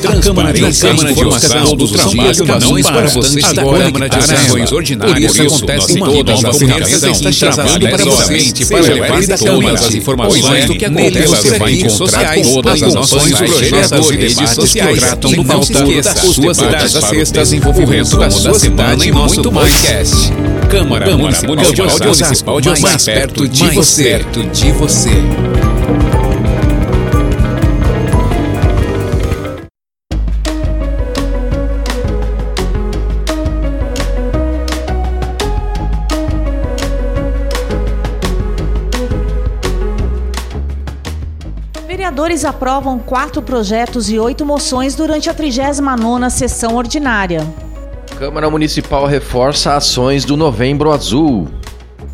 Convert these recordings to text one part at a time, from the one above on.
Transparência, Câmara de informação os dias, não para você da Câmara de Sessões Ordinárias. Por isso acontece todas as reuniões e trabalho para você, para levar todas as informações do que acontece. Você vai encontrar todas as nossas projetos e redes sociais que tratam do pauta, suas datas sextas envolvimento da sua semana e muito mais. Câmara Municipal de Osasco, mais perto de você. Vereadores aprovam quatro projetos e oito moções durante a 39ª sessão ordinária. Câmara Municipal reforça ações do Novembro Azul.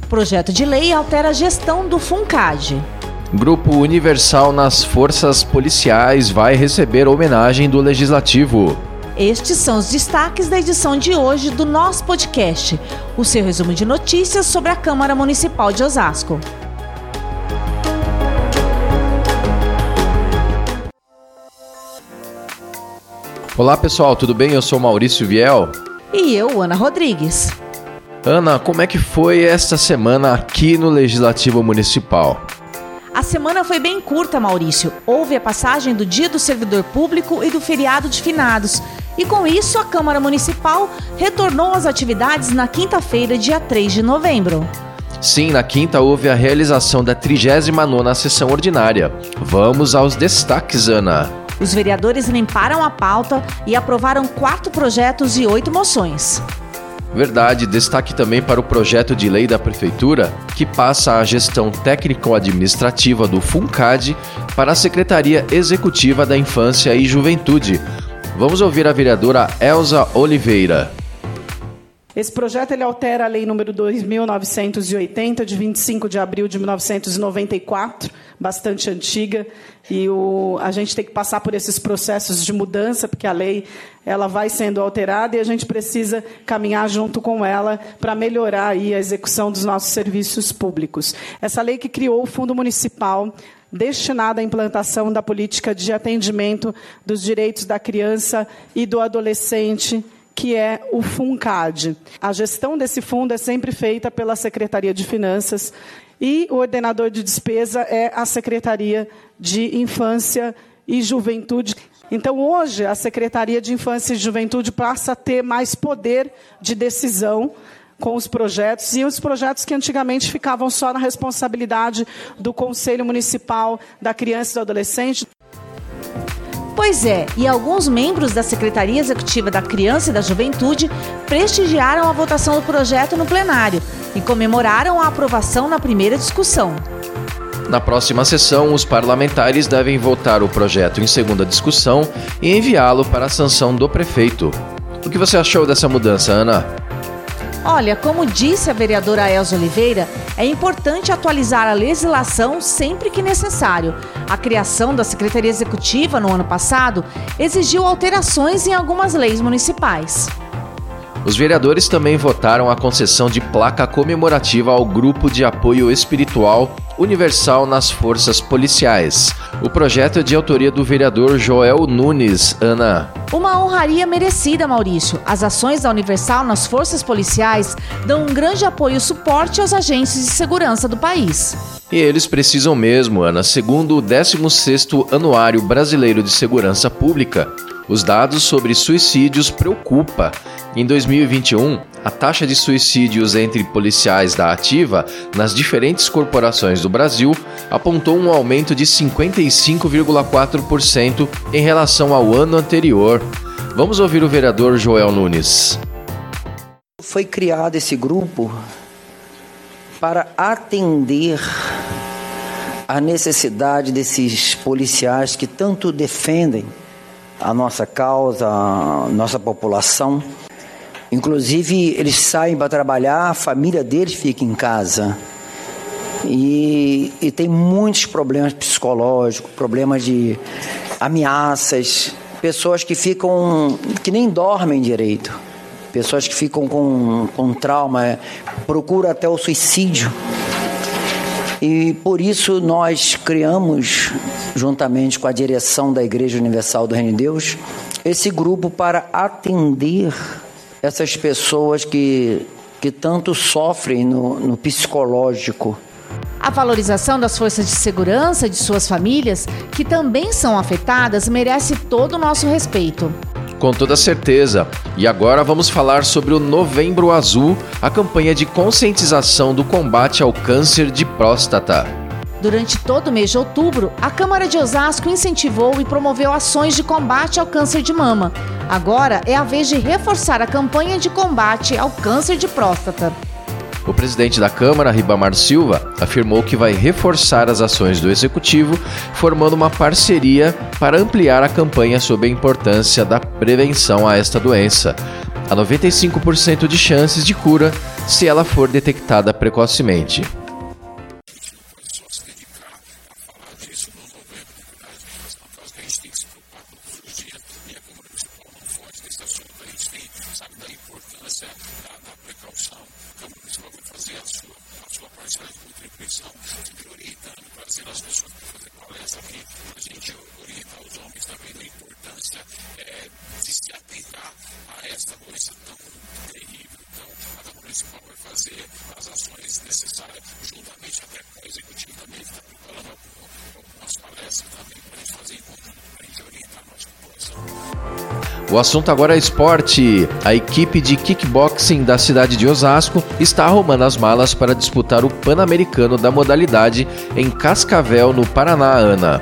Projeto de lei altera a gestão do FUNCAD. Grupo Universal nas Forças Policiais vai receber homenagem do Legislativo. Estes são os destaques da edição de hoje do nosso podcast, o seu resumo de notícias sobre a Câmara Municipal de Osasco. Olá pessoal, tudo bem? Eu sou Maurício Viel. E eu, Ana Rodrigues. Ana, como é que foi esta semana aqui no Legislativo Municipal? A semana foi bem curta, Maurício. Houve a passagem do Dia do Servidor Público e do feriado de finados. E com isso, a Câmara Municipal retornou às atividades na quinta-feira, dia 3 de novembro. Sim, na quinta houve a realização da 39ª sessão ordinária. Vamos aos destaques, Ana. Os vereadores limparam a pauta e aprovaram quatro projetos e oito moções. Verdade, destaque também para o projeto de lei da Prefeitura, que passa a gestão técnico-administrativa do FUNCAD para a Secretaria Executiva da Infância e Juventude. Vamos ouvir a vereadora Elza Oliveira. Esse projeto ele altera a Lei número 2.980, de 25 de abril de 1994, bastante antiga, e o, a gente tem que passar por esses processos de mudança, porque a lei ela vai sendo alterada e a gente precisa caminhar junto com ela para melhorar aí a execução dos nossos serviços públicos. Essa lei que criou o Fundo Municipal destinado à implantação da política de atendimento dos direitos da criança e do adolescente que é o FUNCAD. A gestão desse fundo é sempre feita pela Secretaria de Finanças e o ordenador de despesa é a Secretaria de Infância e Juventude. Então, hoje, a Secretaria de Infância e Juventude passa a ter mais poder de decisão com os projetos e os projetos que antigamente ficavam só na responsabilidade do Conselho Municipal da Criança e do Adolescente. Pois é, e alguns membros da Secretaria Executiva da Criança e da Juventude prestigiaram a votação do projeto no plenário e comemoraram a aprovação na primeira discussão. Na próxima sessão, os parlamentares devem votar o projeto em segunda discussão e enviá-lo para a sanção do prefeito. O que você achou dessa mudança, Ana? Olha, como disse a vereadora Elza Oliveira, é importante atualizar a legislação sempre que necessário. A criação da Secretaria Executiva no ano passado exigiu alterações em algumas leis municipais. Os vereadores também votaram a concessão de placa comemorativa ao Grupo de Apoio Espiritual Universal nas Forças Policiais. O projeto é de autoria do vereador Joel Nunes. Ana. Uma honraria merecida, Maurício. As ações da Universal nas Forças Policiais dão um grande apoio e suporte aos agentes de segurança do país. E eles precisam mesmo, Ana. Segundo o 16º Anuário Brasileiro de Segurança Pública, os dados sobre suicídios preocupa. Em 2021, a taxa de suicídios entre policiais da ativa nas diferentes corporações do Brasil apontou um aumento de 55,4% em relação ao ano anterior. Vamos ouvir o vereador Joel Nunes. Foi criado esse grupo para atender a necessidade desses policiais que tanto defendem a nossa causa, a nossa população. Inclusive, eles saem para trabalhar, a família deles fica em casa. E, e tem muitos problemas psicológicos, problemas de ameaças, pessoas que ficam, que nem dormem direito, pessoas que ficam com, com trauma, procuram até o suicídio. E por isso nós criamos, juntamente com a direção da Igreja Universal do Reino de Deus, esse grupo para atender essas pessoas que, que tanto sofrem no, no psicológico. A valorização das forças de segurança de suas famílias, que também são afetadas, merece todo o nosso respeito. Com toda certeza. E agora vamos falar sobre o Novembro Azul, a campanha de conscientização do combate ao câncer de próstata. Durante todo o mês de outubro, a Câmara de Osasco incentivou e promoveu ações de combate ao câncer de mama. Agora é a vez de reforçar a campanha de combate ao câncer de próstata. O presidente da Câmara, Ribamar Silva, afirmou que vai reforçar as ações do executivo, formando uma parceria para ampliar a campanha sobre a importância da prevenção a esta doença. Há 95% de chances de cura se ela for detectada precocemente. importância da, da precaução. como o municipal vai fazer a sua, a sua parcela de contribuição, orientando, trazendo as pessoas para fazer palestra aqui. A gente orienta os homens também da importância é, de se atentar a esta doença tão terrível. Então, a municipal o assunto agora é esporte. A equipe de kickboxing da cidade de Osasco está arrumando as malas para disputar o Pan-Americano da modalidade em Cascavel, no Paraná, Ana.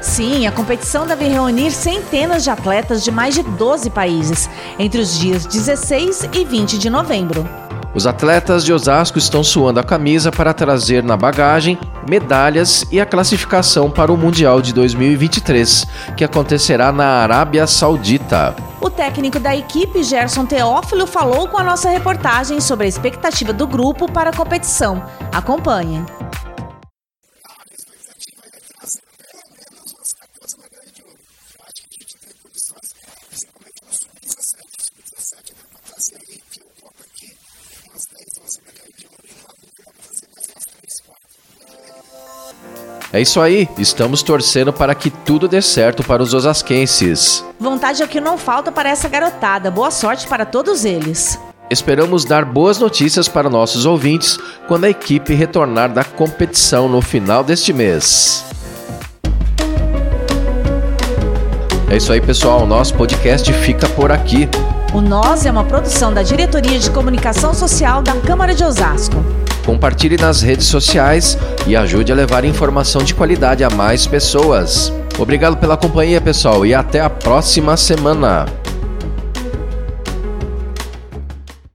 Sim, a competição deve reunir centenas de atletas de mais de 12 países entre os dias 16 e 20 de novembro. Os atletas de Osasco estão suando a camisa para trazer na bagagem medalhas e a classificação para o Mundial de 2023, que acontecerá na Arábia Saudita. O técnico da equipe, Gerson Teófilo, falou com a nossa reportagem sobre a expectativa do grupo para a competição. Acompanhe. É isso aí, estamos torcendo para que tudo dê certo para os osasquenses. Vontade é o que não falta para essa garotada. Boa sorte para todos eles. Esperamos dar boas notícias para nossos ouvintes quando a equipe retornar da competição no final deste mês. É isso aí, pessoal. O nosso podcast fica por aqui. O Nós é uma produção da Diretoria de Comunicação Social da Câmara de Osasco compartilhe nas redes sociais e ajude a levar informação de qualidade a mais pessoas. Obrigado pela companhia, pessoal, e até a próxima semana.